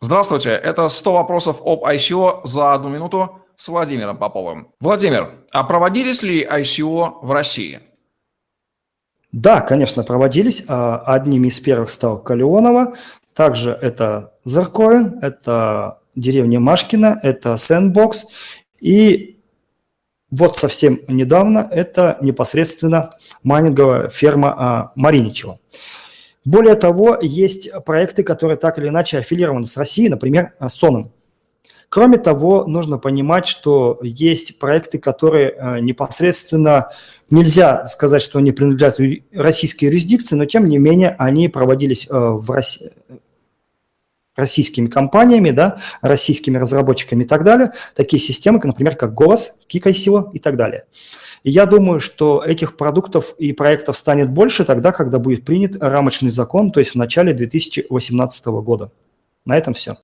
Здравствуйте, это 100 вопросов об ICO за одну минуту с Владимиром Поповым. Владимир, а проводились ли ICO в России? Да, конечно, проводились. А, одним из первых стал Калеонова. Также это Заркоин, это деревня Машкина, это Sandbox. И вот совсем недавно это непосредственно майнинговая ферма а, Мариничева. Более того, есть проекты, которые так или иначе аффилированы с Россией, например, Соном. Кроме того, нужно понимать, что есть проекты, которые э, непосредственно нельзя сказать, что они принадлежат российской юрисдикции, но тем не менее они проводились э, в России российскими компаниями, да, российскими разработчиками и так далее, такие системы, например, как Голос, Кикайсио и так далее. И я думаю, что этих продуктов и проектов станет больше тогда, когда будет принят рамочный закон, то есть в начале 2018 года. На этом все.